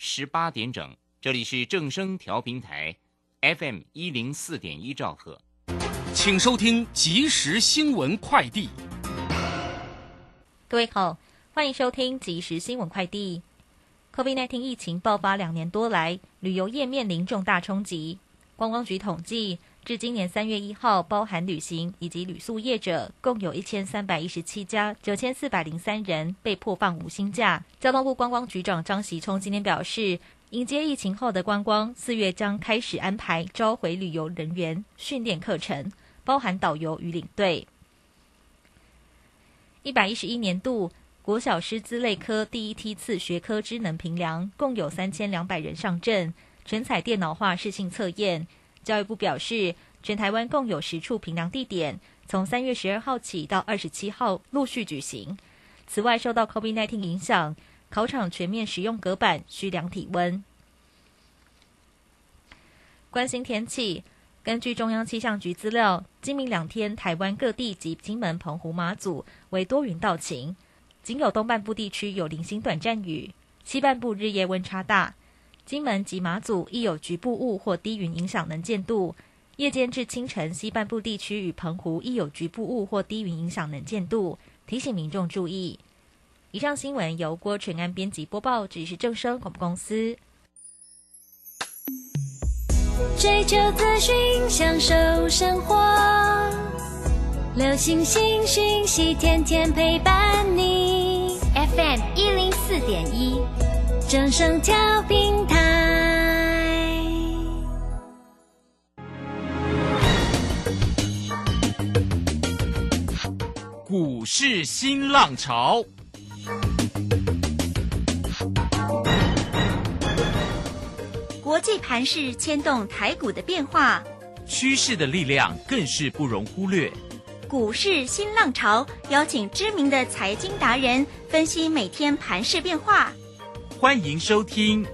十八点整，这里是正声调频台，FM 一零四点一兆赫，请收听即时新闻快递。各位好，欢迎收听即时新闻快递。COVID-19 疫情爆发两年多来，旅游业面临重大冲击。观光局统计。至今年三月一号，包含旅行以及旅宿业者，共有一千三百一十七家，九千四百零三人被迫放无薪假。交通部观光局长张习聪今天表示，迎接疫情后的观光，四月将开始安排召回旅游人员训练课程，包含导游与领队。一百一十一年度国小师资类科第一梯次学科智能评量，共有三千两百人上阵，全彩电脑化试性测验。教育部表示，全台湾共有十处评量地点，从三月十二号起到二十七号陆续举行。此外，受到 COVID-19 影响，考场全面使用隔板，需量体温。关心天气，根据中央气象局资料，今明两天台湾各地及金门、澎湖、马祖为多云到晴，仅有东半部地区有零星短暂雨，西半部日夜温差大。金门及马祖亦有局部雾或低云影响能见度，夜间至清晨西半部地区与澎湖亦有局部雾或低云影响能见度，提醒民众注意。以上新闻由郭纯安编辑播报，这里是正声广播公司。追求资讯，享受生活，流星星讯息，天天陪伴你。FM 一零四点一。正声调平台，股市新浪潮，国际盘势牵动台股的变化，趋势的力量更是不容忽略。股市新浪潮邀请知名的财经达人分析每天盘势变化。欢迎收听。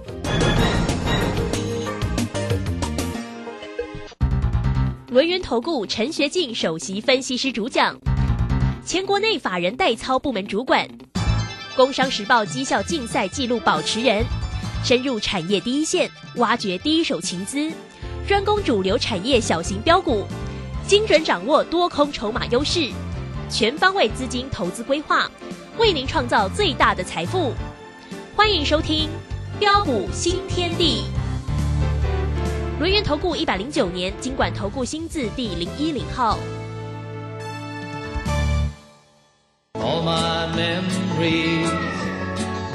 轮源投顾陈学进首席分析师主讲，前国内法人代操部门主管，工商时报绩效竞赛纪录保持人，深入产业第一线，挖掘第一手情资，专攻主流产业小型标股，精准掌握多空筹码优势，全方位资金投资规划，为您创造最大的财富。欢迎收听《标股新天地》。轮源投顾一百零九年经管投顾新字第零一零号。All my memories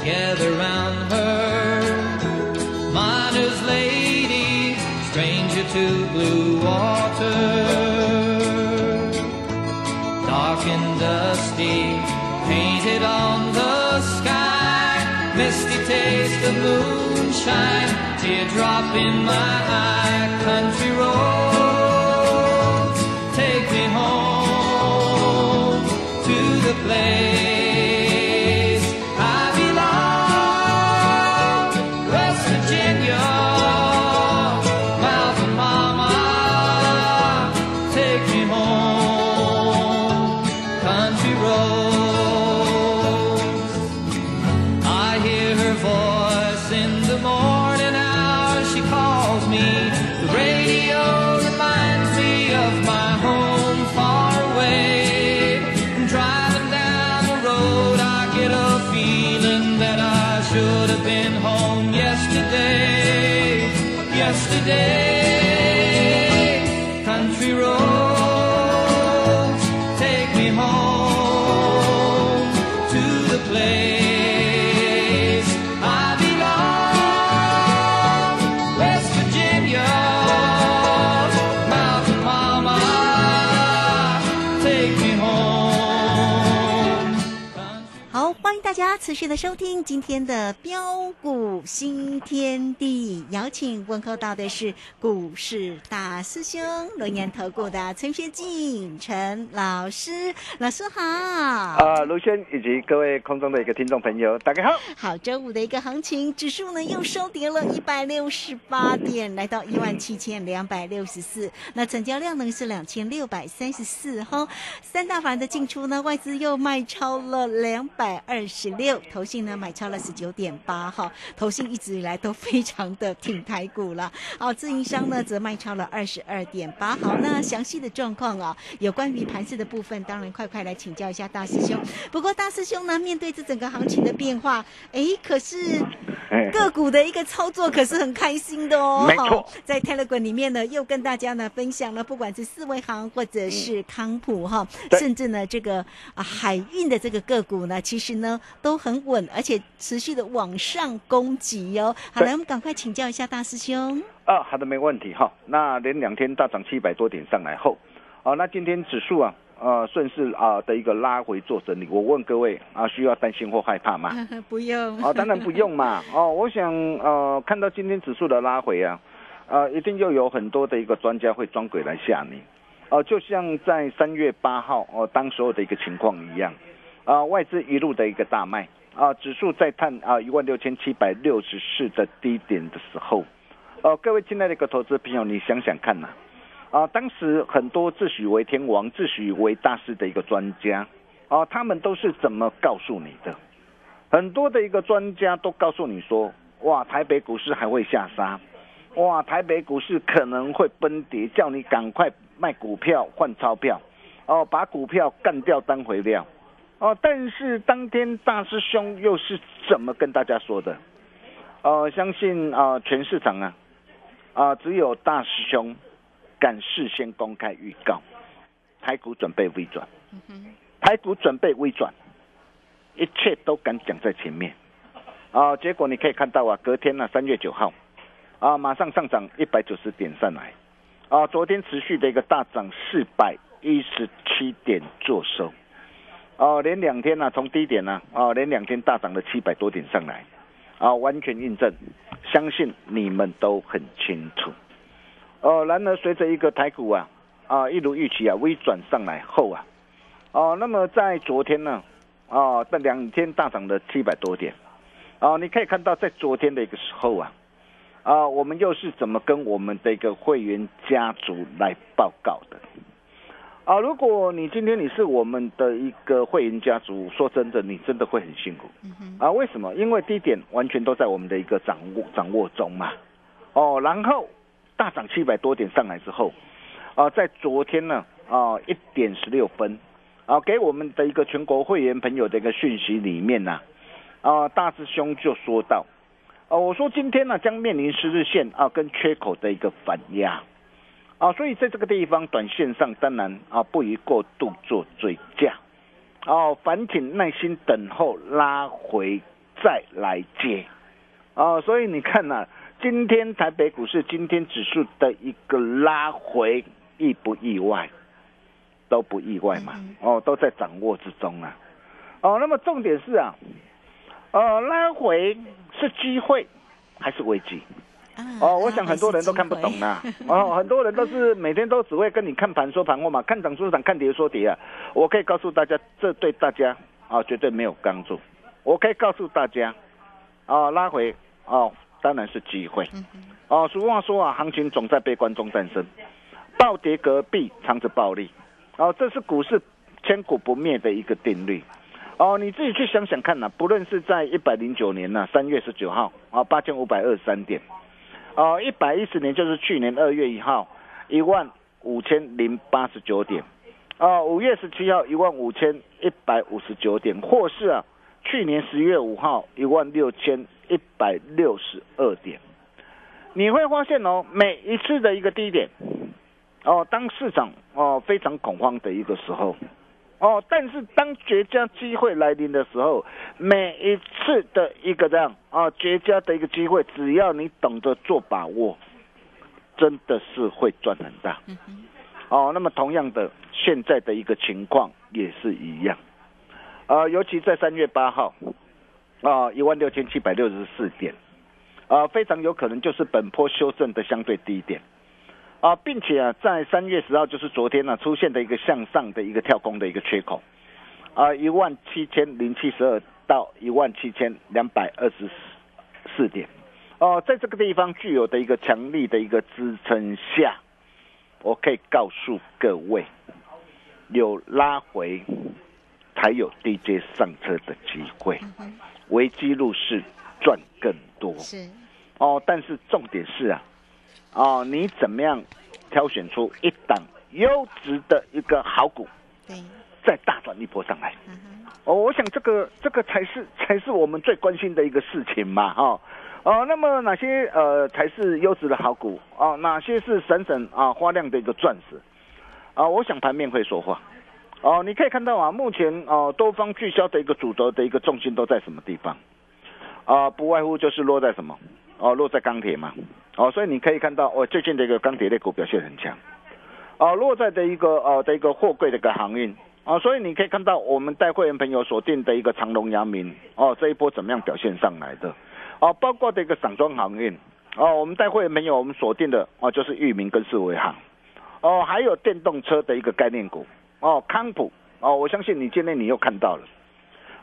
gather round her, miner's lady, stranger to blue water, dark and dusty, moonshine, teardrop in my eye, country roads, take me home to the place I belong, West Virginia, Mama, take me home, country road. 欢迎大家持续的收听今天的标股新天地，邀请问候到的是股市大师兄龙岩投顾的陈学进陈老师，老师好。啊，卢轩以及各位空中的一个听众朋友，大家好。好，周五的一个行情，指数呢又收跌了一百六十八点，来到一万七千两百六十四，那成交量呢是两千六百三十四哈。三大法的进出呢，外资又卖超了两百二十六。六，投信呢买超了十九点八，哈，投信一直以来都非常的挺台股了。好，自营商呢则卖超了二十二点八。好，那详细的状况啊，有关于盘市的部分，当然快快来请教一下大师兄。不过大师兄呢，面对这整个行情的变化，哎，可是个股的一个操作可是很开心的哦。没错，在 Telegram 里面呢，又跟大家呢分享了，不管是四维行或者是康普哈，甚至呢这个啊海运的这个个股呢，其实呢都很稳，而且持续的往上攻击哦。好，来我们赶快请教一下大师兄。啊，好的，没问题哈。那连两天大涨七百多点上来后，哦，那今天指数啊。呃，顺势啊的一个拉回做整理，我问各位啊，需要担心或害怕吗？不用。哦，当然不用嘛。哦，我想呃，看到今天指数的拉回啊，呃，一定又有很多的一个专家会装鬼来吓你。哦，就像在三月八号哦，当时候的一个情况一样，啊，外资一路的一个大卖啊，指数在探啊一万六千七百六十四的低点的时候，哦，各位亲爱的一个投资朋友，你想想看呐。啊，当时很多自诩为天王、自诩为大师的一个专家，啊，他们都是怎么告诉你的？很多的一个专家都告诉你说，哇，台北股市还会下杀，哇，台北股市可能会崩跌，叫你赶快卖股票换钞票，哦，把股票干掉当回料，哦，但是当天大师兄又是怎么跟大家说的？呃，相信啊，全市场啊，啊，只有大师兄。敢事先公开预告，台股准备微转，台股准备微转，一切都敢讲在前面，啊，结果你可以看到啊，隔天呢，三月九号，啊，马上上涨一百九十点上来，啊，昨天持续的一个大涨四百一十七点做收，哦，连两天呢，从低点呢，啊，连两天大涨了七百多点上来，啊，完全印证，相信你们都很清楚。哦，然而随着一个台股啊，啊一如预期啊微转上来后啊，哦，那么在昨天呢，哦，这两天大涨了七百多点，啊，你可以看到在昨天的一个时候啊，啊，我们又是怎么跟我们的一个会员家族来报告的？啊，如果你今天你是我们的一个会员家族，说真的，你真的会很辛苦，啊，为什么？因为低点完全都在我们的一个掌握掌握中嘛，哦，然后。大涨七百多点上来之后，啊，在昨天呢，啊，一点十六分，啊，给我们的一个全国会员朋友的一个讯息里面呢，啊，大师兄就说到，啊，我说今天呢将面临十日线啊跟缺口的一个反压，啊，所以在这个地方短线上当然啊不宜过度做追加，哦，反请耐心等候拉回再来接，啊，所以你看呢。今天台北股市今天指数的一个拉回，意不意外？都不意外嘛，哦，都在掌握之中啊。哦，那么重点是啊，呃，拉回是机会还是危机？哦，我想很多人都看不懂啊。哦，很多人都是每天都只会跟你看盘说盘货嘛，看涨说涨，看跌说跌啊。我可以告诉大家，这对大家啊绝对没有帮助。我可以告诉大家，啊，拉回哦。当然是机会，哦，俗话说啊，行情总在悲观中诞生，暴跌隔壁藏着暴利，哦，这是股市千古不灭的一个定律，哦，你自己去想想看呐，不论是在一百零九年呐，三月十九号啊，八千五百二十三点，哦，一百一十年就是去年二月一号，一万五千零八十九点，哦，五月十七号一万五千一百五十九点，或是啊，去年十月五号一万六千。一百六十二点，你会发现哦，每一次的一个低点，哦，当市场哦非常恐慌的一个时候，哦，但是当绝佳机会来临的时候，每一次的一个这样啊绝佳的一个机会，只要你懂得做把握，真的是会赚很大。哦，那么同样的，现在的一个情况也是一样，啊，尤其在三月八号。啊，一万六千七百六十四点，啊，非常有可能就是本坡修正的相对低点，啊，并且啊，在三月十号就是昨天呢出现的一个向上的一个跳空的一个缺口，啊，一万七千零七十二到一万七千两百二十四点，哦，在这个地方具有的一个强力的一个支撑下，我可以告诉各位，有拉回。才有 DJ 上车的机会，危机入市赚更多是，哦。但是重点是啊，哦，你怎么样挑选出一档优质的一个好股，对，再大转一波上来？嗯，哦，我想这个这个才是才是我们最关心的一个事情嘛，哈、哦，那么哪些呃才是优质的好股哦？哪些是闪闪啊发亮的一个钻石啊？我想盘面会说话哦。你可以看到啊，目前哦多方聚焦的一个主轴的一个重心都在什么地方啊？不外乎就是落在什么哦，落在钢铁嘛哦，所以你可以看到哦，最近的一个钢铁类股表现很强。哦，落在的一个呃的一个货柜的一个航运。哦，所以你可以看到我们带会员朋友锁定的一个长隆、阳明哦，这一波怎么样表现上来的？哦，包括的一个散装航运。哦，我们带会员朋友我们锁定的哦，就是裕民跟世维航。哦，还有电动车的一个概念股。哦，康普。哦，我相信你今天你又看到了，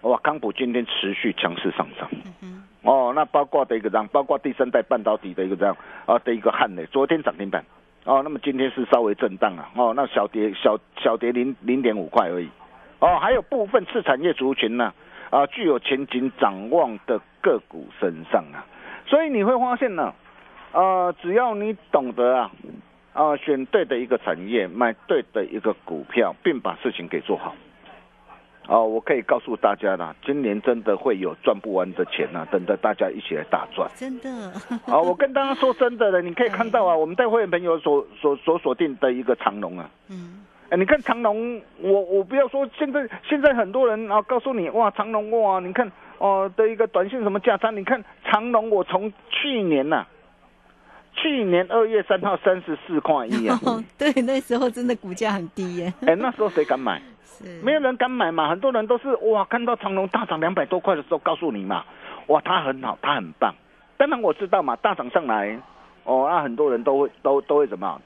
哇，康普今天持续强势上涨。嗯哼，哦，那包括的一个这样，包括第三代半导体的一个这样啊的一个汉磊，昨天涨停板。哦，那么今天是稍微震荡啊，哦，那小跌小小跌零零点五块而已，哦，还有部分次产业族群呢，啊，具有前景展望的个股身上啊，所以你会发现呢，呃，只要你懂得啊，啊，选对的一个产业，买对的一个股票，并把事情给做好。哦，我可以告诉大家啦，今年真的会有赚不完的钱呐、等着大家一起来大赚。真的，啊，我跟大家说真的了，你可以看到啊，我们带会员朋友所所所锁定的一个长龙啊，嗯，哎，你看长龙，我我不要说现在现在很多人啊告诉你哇长龙哇，你看哦、的一个短信什么价差，你看长龙我从去年呐、去年二月三号三十四块一啊，哦，对，那时候真的股价很低耶，哎，那时候谁敢买？是，没有人敢买嘛，很多人都是哇，看到长隆大涨两百多块的时候，告诉你嘛，哇，它很好，它很棒。当然我知道嘛，大涨上来，哦，那很多人都会都都会怎么样，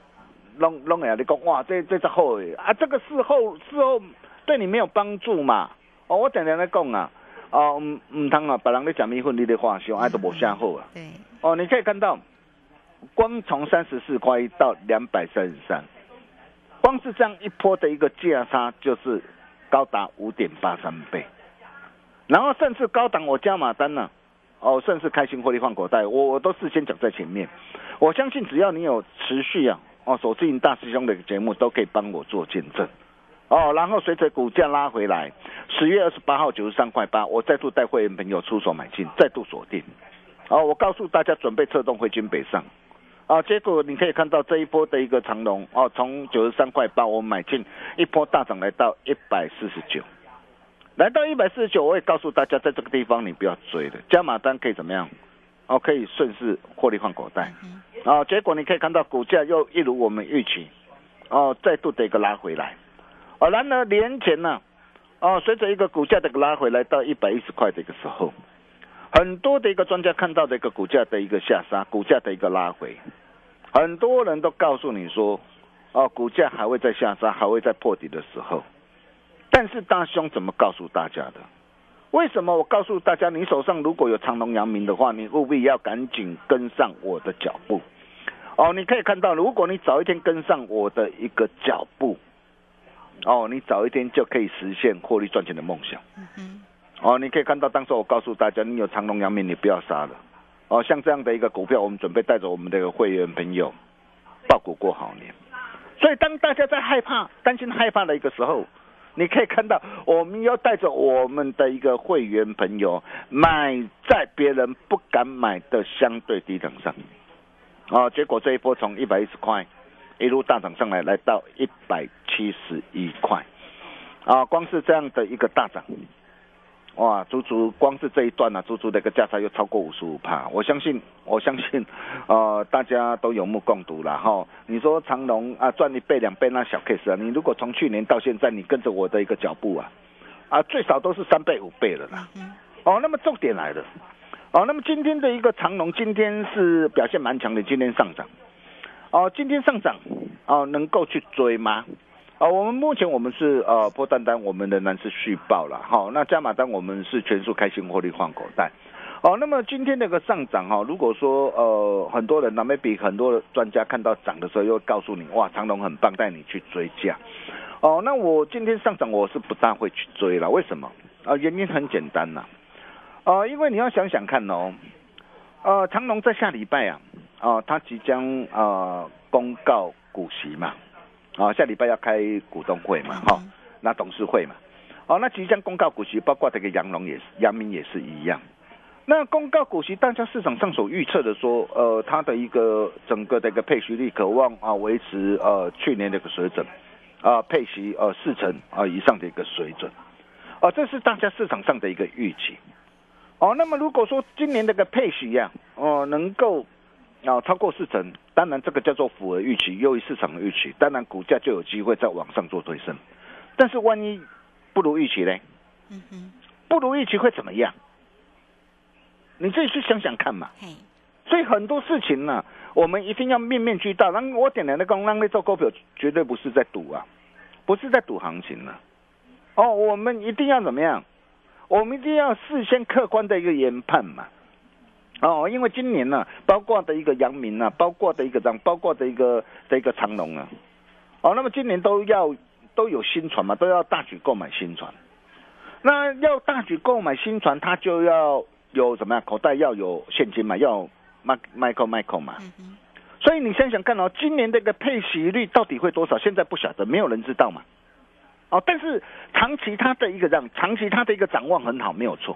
弄弄呀，你讲哇，这这只好诶啊，这个事后事后对你没有帮助嘛。哦，我常常在讲啊，哦，唔唔通啊，别人咧讲米粉，你咧画上，哎都无啥好啊。对，哦，你可以看到，光从三十四块到两百三十三，光是这样一波的一个价差，就是高达五点八三倍。然后甚至高档我加码单呢、哦，甚至开心获利换口袋，我我都事先讲在前面。我相信只要你有持续啊，哦，手持大师兄的节目都可以帮我做见证。哦，然后随着股价拉回来，十月二十八号九十三块八，我再度带会员朋友出手买进，再度锁定。哦，我告诉大家准备策动汇金北上。啊，结果你可以看到这一波的一个长龙哦，从九十三块八我买进，一波大涨来到一百四十九，来到一百四十九，我也告诉大家，在这个地方你不要追了，加码单可以怎么样？哦，可以顺势获利换口袋。啊，结果你可以看到股价又一如我们预期，哦，再度的一个拉回来。哦，然而年前呢，哦，随着一个股价的一个拉回来到一百一十块的一个时候，很多的一个专家看到的一个股价的一个下杀，股价的一个拉回，很多人都告诉你说，哦，股价还会在下杀，还会在破底的时候。但是大兄怎么告诉大家的？为什么我告诉大家，你手上如果有长隆、阳明的话，你务必要赶紧跟上我的脚步。哦，你可以看到，如果你早一天跟上我的一个脚步，哦，你早一天就可以实现获利赚钱的梦想。嗯哼，哦，你可以看到，当时我告诉大家，你有长隆、阳明，你不要杀了。哦，像这样的一个股票，我们准备带着我们的会员朋友报股过好年。所以，当大家在害怕、担心、害怕的一个时候，你可以看到，我们要带着我们的一个会员朋友买在别人不敢买的相对低档上。哦，结果这一波从一百一十块一路大涨上来，来到一百七十一块。啊，光是这样的一个大涨，哇，足足光是这一段呢、啊，足足的一个价差又超过五十五帕。我相信，我相信，呃，大家都有目共睹了哈。你说长隆啊赚一倍两倍那小 case 啊，你如果从去年到现在，你跟着我的一个脚步啊，啊，最少都是三倍五倍了啦。哦，那么重点来了，哦，那么今天的一个长隆今天是表现蛮强的，今天上涨。哦，今天上涨，哦，能够去追吗？啊、我们目前我们是呃破单单，我们仍然是续报了，好、那加码单我们是全数开新获利换口袋。哦，那么今天那个上涨哈、如果说呃很多人呢，maybe 很多专家看到涨的时候，又告诉你哇长隆很棒，带你去追价。哦，那我今天上涨我是不大会去追了，为什么？啊，原因很简单呐，啊，因为你要想想看哦，呃，长隆在下礼拜啊，啊，它即将啊公告股息嘛，啊，下礼拜要开股东会嘛，哈，那董事会嘛，哦，那即将公告股息，包括这个杨龙也是，杨明也是一样。那公告股息，大家市场上所预测的说，呃，它的一个整个的一个配息率，渴望啊维持呃去年的一个水准，啊配息呃四成啊以上的一个水准，啊这是大家市场上的一个预期，哦，那么如果说今年这个配息呀，哦能够啊超过四成，当然这个叫做符合预期，优于市场的预期，当然股价就有机会再往上做推升，但是万一不如预期呢？嗯哼，不如预期会怎么样？你自己去想想看嘛。所以很多事情呢，我们一定要面面俱到。那我点来的刚让那做股票，绝对不是在赌啊，不是在赌行情啊。哦，我们一定要怎么样？我们一定要事先客观的一个研判嘛。哦，因为今年呢，包括的一个阳明啊，包括的一个样，包括的一个的一个长龙啊。哦，那么今年都要都有新船嘛，都要大举购买新船。那要大举购买新船，它就要。有怎么样？口袋要有现金嘛，要麦麦克麦克嘛。所以你想想看哦，今年这个配息率到底会多少？现在不晓得，没有人知道嘛。哦，但是长期它的一个让长期它的一个展望很好，没有错。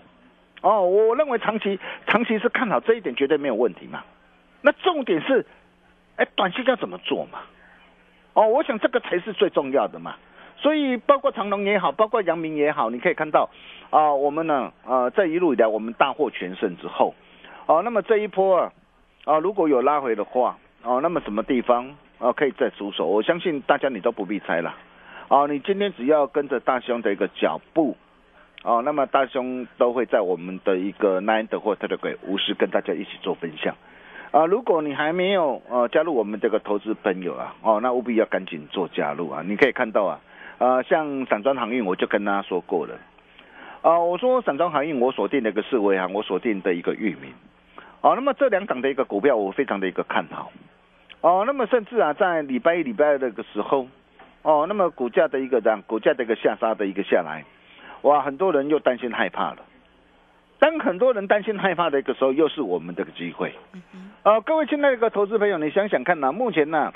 哦，我认为长期长期是看好这一点，绝对没有问题嘛。那重点是，哎，短期要怎么做嘛？哦，我想这个才是最重要的嘛。所以包括长隆也好，包括阳明也好，你可以看到。啊，我们呢，呃，这一路以来我们大获全胜之后，哦，那么这一波啊，啊，如果有拉回的话，哦，那么什么地方啊可以再出手？我相信大家你都不必猜了，哦，你今天只要跟着大兄的一个脚步，哦，那么大兄都会在我们的一个 Nine 的或 t e l e g r a 无私跟大家一起做分享，啊，如果你还没有呃加入我们这个投资朋友啊，哦，那务必要赶紧做加入啊！你可以看到啊，呃，像散装航运，我就跟大家说过了。啊，我说散装航运，我锁定的一个四维啊，我锁定的一个域名。哦，那么这两档的一个股票，我非常的一个看好。哦，那么甚至啊，在礼拜一、礼拜二那个时候，哦，那么股价的一个这样，股价的一个下杀的一个下来，哇，很多人又担心害怕了。当很多人担心害怕的一个时候，又是我们这个机会。呃，各位亲爱的一个投资朋友，你想想看呐，目前呢，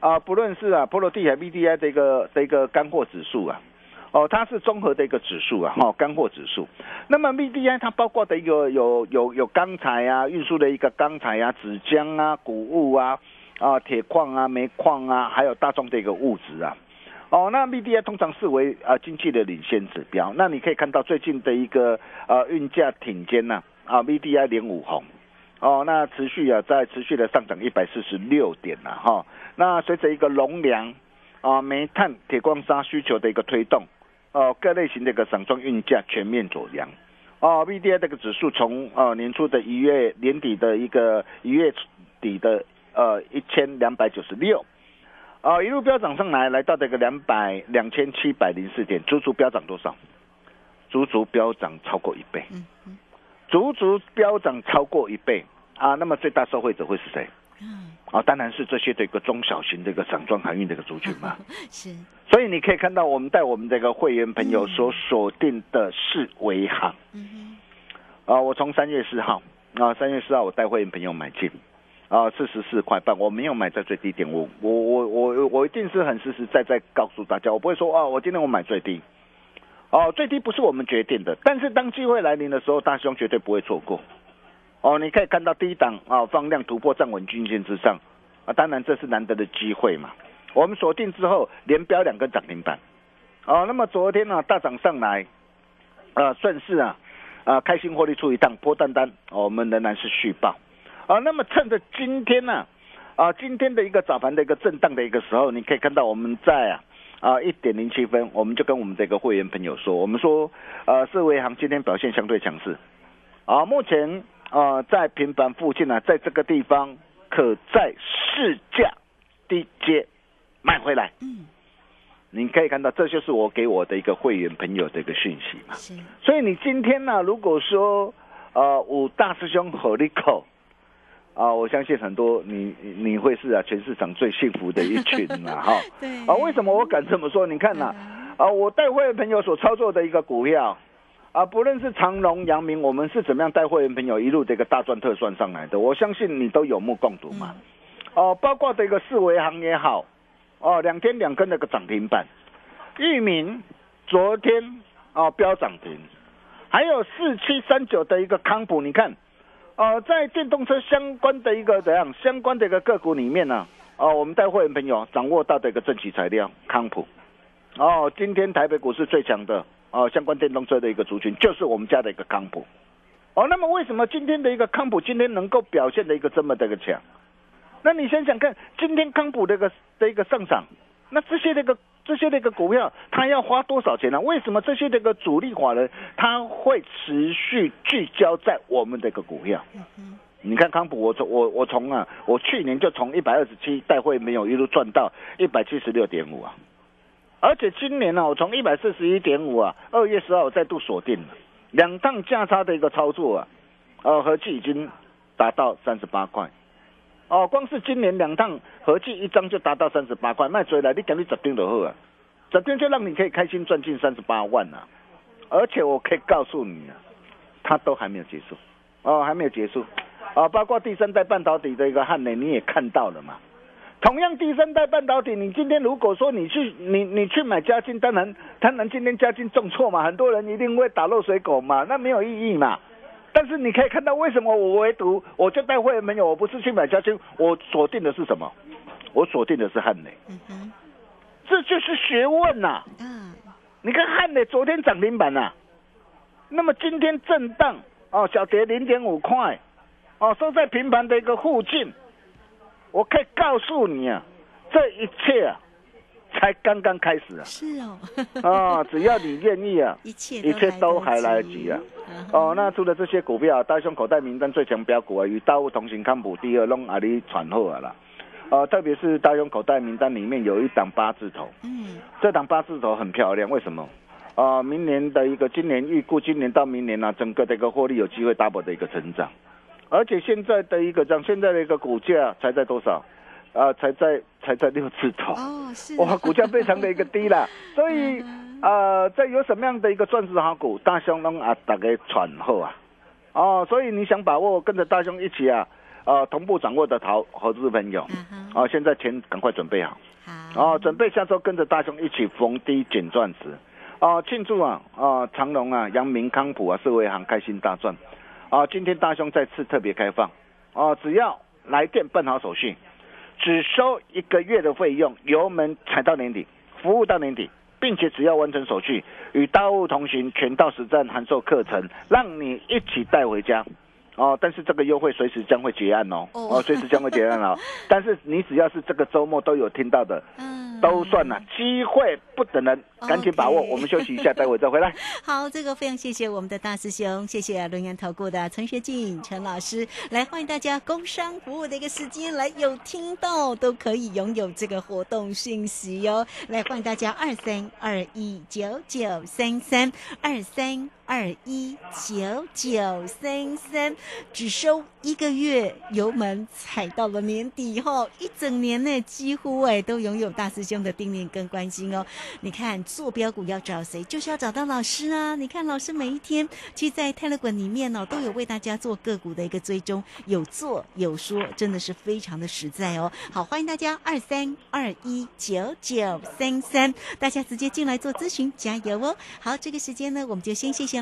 啊，不论是啊，波罗的海 B D I 的一个的一个干货指数啊。哦，它是综合的一个指数啊，哈，干货指数。那么 B D I 它包括的一个有有有钢材啊，运输的一个钢材啊，纸浆啊，谷物啊，啊，铁矿啊，煤矿啊，还有大众的一个物质啊。哦，那 B D I 通常视为啊经济的领先指标。那你可以看到最近的一个呃运价挺肩呐，啊 B D I 零五红。哦，那持续啊在持续的上涨一百四十六点呐，哈。那随着一个农粮啊、煤炭、铁矿砂需求的一个推动。哦，各类型的一个散装运价全面走阳，哦，B D I 这个指数从呃年初的一月年底的一个一月底的呃一千两百九十六，啊一路飙涨上来，来到这个两百两千七百零四点，足足飙涨多少？足足飙涨超过一倍，足足飙涨超过一倍啊！那么最大受惠者会是谁？啊，当然是这些的一个中小型的一个散装航运的一个族群嘛。是。所以你可以看到，我们带我们这个会员朋友所锁定的是维航。嗯啊，我从三月四号啊，三月四号我带会员朋友买进，啊，四十四块半，我没有买在最低点，我我我我我一定是很实实在在告诉大家，我不会说啊，我今天我买最低。哦，最低不是我们决定的，但是当机会来临的时候，大兄绝对不会错过。哦，你可以看到第一档啊，放量突破站稳均线之上，啊，当然这是难得的机会嘛。我们锁定之后连标两根涨停板，哦，那么昨天呢大涨上来，啊，顺势啊，啊，开心获利出一趟破单单，我们仍然是续报，啊，那么趁着今天呢，啊，今天的一个早盘的一个震荡的一个时候，你可以看到我们在啊，啊，一点零七分，我们就跟我们这个会员朋友说，我们说，呃，四维行今天表现相对强势，啊，目前。啊，在平板附近呢，在这个地方可在市价低阶买回来。嗯，你可以看到，这就是我给我的一个会员朋友的一个讯息嘛。是。所以你今天呢，如果说呃五大师兄合力口啊，我相信很多你你你会是啊全市场最幸福的一群嘛 哈。对啊，为什么我敢这么说？你看呐、啊，我带会员朋友所操作的一个股票。啊，不论是长隆、阳明，我们是怎么样带会员朋友一路这个大赚特赚上来的？我相信你都有目共睹嘛。哦，包括这个四维行也好，哦，两天两根那个涨停板，域名昨天啊飙涨停，还有四七三九的一个康普，你看，呃，在电动车相关的一个怎样相关的一个个股里面呢、哦，我们带会员朋友掌握到的一个正极材料康普，哦，今天台北股市最强的哦相关电动车的一个族群就是我们家的一个康普，哦，那么为什么今天的一个康普今天能够表现的一个这么的一个强？那你想想看，今天康普的一个的一个上涨，那这些那个这些那个股票，它要花多少钱呢、为什么这些那个主力法人他会持续聚焦在我们的一个股票？你看康普，我从我我从啊，我去年就从一百二十七带会没有一路赚到一百七十六点五啊，而且今年呢、我从一百四十一点五啊，二月十号再度锁定了两趟价差的一个操作啊，呃，合计已经达到三十八块。哦，光是今年两趟合计一张就达到三十八块，卖追来你赶紧十张就好啊，十张就让你可以开心赚进三十八万啊！而且我可以告诉你啊，它都还没有结束，哦，还没有结束，啊，包括第三代半导体的一个汉雷你也看到了嘛。同样，第三代半导体，你今天如果说你去你你去买嘉金，当然当然今天嘉金重挫嘛，很多人一定会打落水狗嘛，那没有意义嘛。但是你可以看到，为什么我唯独我就带会员朋友，我不是去买嘉金，我锁定的是什么？我锁定的是汉雷，嗯哼，这就是学问呐、啊，你看汉磊昨天涨停板呐、那么今天震荡哦，小跌零点五块，哦，收在平盘的一个附近。我可以告诉你啊，这一切啊，才刚刚开始啊！是哦，啊，只要你愿意啊，一切一切都还来得及啊！嗯哦，那除了这些股票，大胸口袋名单最强标股啊，与大物同行康普第二弄阿里喘后啊啦。呃，特别是大胸口袋名单里面有一档八字头，嗯，这档八字头很漂亮，为什么？啊、明年的一个今年预估，今年到明年呢、整个的一个获利有机会 double 的一个成长，而且现在的一个涨，现在的一个股价才在多少？啊、才在才在六字头。哦，是。哇，股价非常的一个低啦，所以呃，在有什么样的一个钻石好股，大兄拢啊大概喘后啊，哦，所以你想把握跟着大兄一起啊，呃，同步掌握的投投资朋友，哦，现在钱赶快准备好，好，哦，准备下周跟着大兄一起逢低捡钻石，哦，庆祝啊，啊，长隆啊，阳明康普啊，社会行开心大赚，啊，今天大兄再次特别开放，哦，只要来电办好手续。只收一个月的费用，油门踩到年底，服务到年底，并且只要完成手续，与大物同行全到实战函授课程，让你一起带回家。哦，但是这个优惠随时将会结案哦，哦哦，随时将会结案哦。但是你只要是这个周末都有听到的，嗯，都算了，机会不等人，赶紧把握。我们休息一下，待会再回来。好，这个非常谢谢我们的大师兄，谢谢轮研投顾的陈学进陈老师，来欢迎大家工商服务的一个时间，来有听到都可以拥有这个活动讯息哟、来欢迎大家二三二一九九三三二三。二一九九三三，只收一个月，油门踩到了年底后，一整年呢，几乎哎都拥有大师兄的叮咛跟关心哦。你看坐标股要找谁，就是要找到老师啊！你看老师每一天，其实在泰勒管里面呢、都有为大家做个股的一个追踪，有做有说，真的是非常的实在哦。好，欢迎大家二三二一九九三三，大家直接进来做咨询，加油哦！好，这个时间呢，我们就先谢谢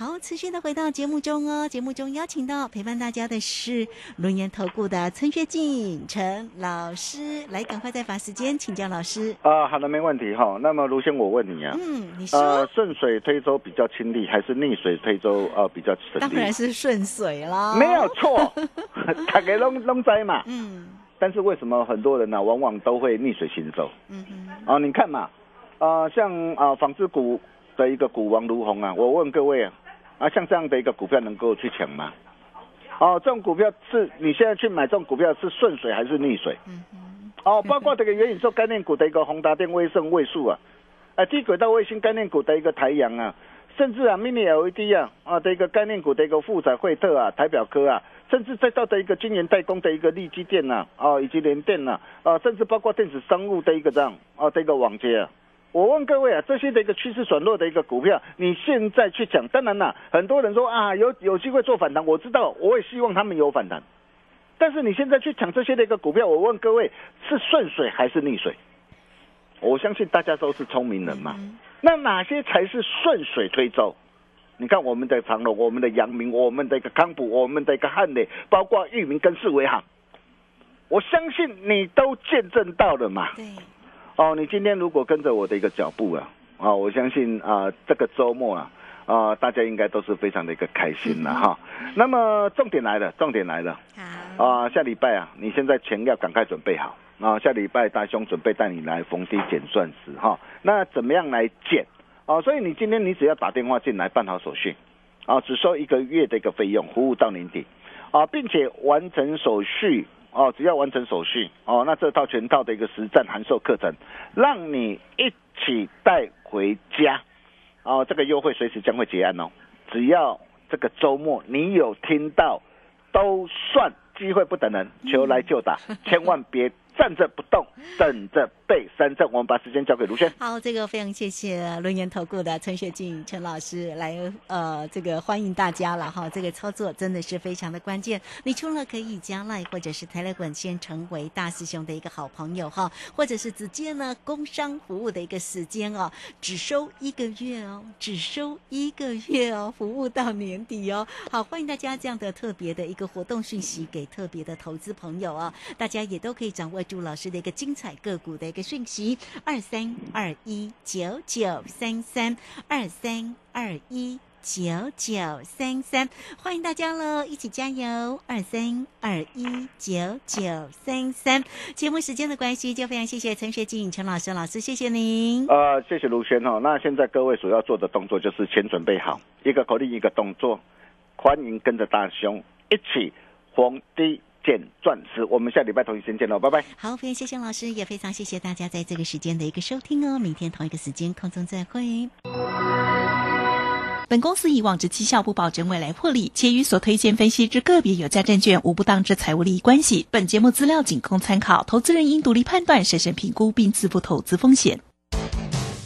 好，持续的回到节目中哦。节目中邀请到陪伴大家的是轮研投顾的陈学进陈老师，来赶快再把时间请教老师。啊，好的，没问题哈。那么卢先，我问你啊，嗯，你说，呃，顺水推舟比较亲力，还是逆水推舟呃比较省力？当然是顺水啦，没有错，大家拢拢在嘛。嗯但是为什么很多人呢、往往都会逆水行舟？嗯嗯，啊，你看嘛，啊、像啊纺织股的一个股王卢红啊，我问各位啊，啊像这样的一个股票能够去抢吗？哦、这种股票是你现在去买这种股票是顺水还是逆水？嗯哼，哦，包括这个元宇宙概念股的一个宏达电、威盛、位数啊，啊低轨道卫星概念股的一个台阳啊，甚至啊 mini LED 啊啊的一个概念股的一个富彩惠特啊、台表科啊，甚至再到的一个晶圆代工的一个利基电呐啊，以及联电呐啊，甚至包括电子商务的一个这样啊的一个网接啊。我问各位啊，这些的一个趋势转弱的一个股票，你现在去讲，当然啦，很多人说啊，有有机会做反弹，我知道，我也希望他们有反弹。但是你现在去抢这些的一个股票，我问各位是顺水还是逆水？我相信大家都是聪明人嘛。那哪些才是顺水推舟？你看我们的长隆、我们的阳明、我们的一个康普、我们的一个汉磊，包括裕民跟四维行，我相信你都见证到了嘛。对，哦，你今天如果跟着我的一个脚步啊，啊，我相信啊，这个周末啊，啊，大家应该都是非常的一个开心了哈。那么重点来了，重点来了好，啊，下礼拜啊，你现在钱要赶快准备好啊，下礼拜大兄准备带你来逢低减钻石哈。那怎么样来减？啊，所以你今天你只要打电话进来办好手续，啊，只收一个月的一个费用，服务到年底，啊，并且完成手续。哦，只要完成手续哦，那这套全套的一个实战函授课程，让你一起带回家哦。这个优惠随时将会结案哦，只要这个周末你有听到，都算机会不等人，求来就打，千万别站着不动，等着被三振。我们把时间交给卢轩。好，这个非常谢谢轮研投顾的陈学进陈老师来呃，这个欢迎大家了哈。这个操作真的是非常的关键。你除了可以加赖或者是 Telegram 先成为大师兄的一个好朋友哈，或者是直接呢工商服务的一个时间哦，只收一个月哦，只收一个月哦，服务到年底哦。好，欢迎大家这样的特别的一个活动讯息给特别的投资朋友哦，大家也都可以掌握住老师的一个精彩个股的一个讯息，二三二一九九三三二三二一。九九三三，欢迎大家喽，一起加油！二三二一九九三三。节目时间的关系，就非常谢谢陈学静陈老师老师，谢谢您。呃，谢谢卢轩哈。那现在各位所要做的动作就是先准备好，一个口令一个动作，欢迎跟着大兄一起逢低捡钻石。我们下礼拜同一时间见喽，拜拜。好，非常谢谢老师，也非常谢谢大家在这个时间的一个收听哦。明天同一个时间空中再会。本公司以往之绩效不保证未来获利，且与所推荐分析之个别有价证券无不当之财务利益关系。本节目资料仅供参考，投资人应独立判断、审慎评估并自负投资风险。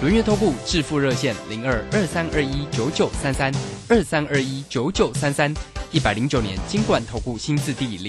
轮越投顾致富热线零二二三二一九九三三二三二一九九三三，一百零九年金管投顾新字第零。